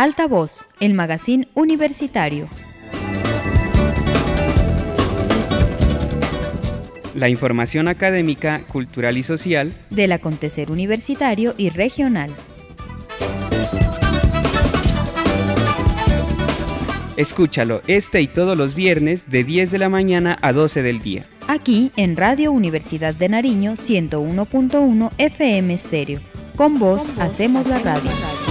Altavoz, el magazine universitario. La información académica, cultural y social del acontecer universitario y regional. Escúchalo este y todos los viernes de 10 de la mañana a 12 del día. Aquí en Radio Universidad de Nariño 101.1 FM Estéreo. Con vos, hacemos la radio.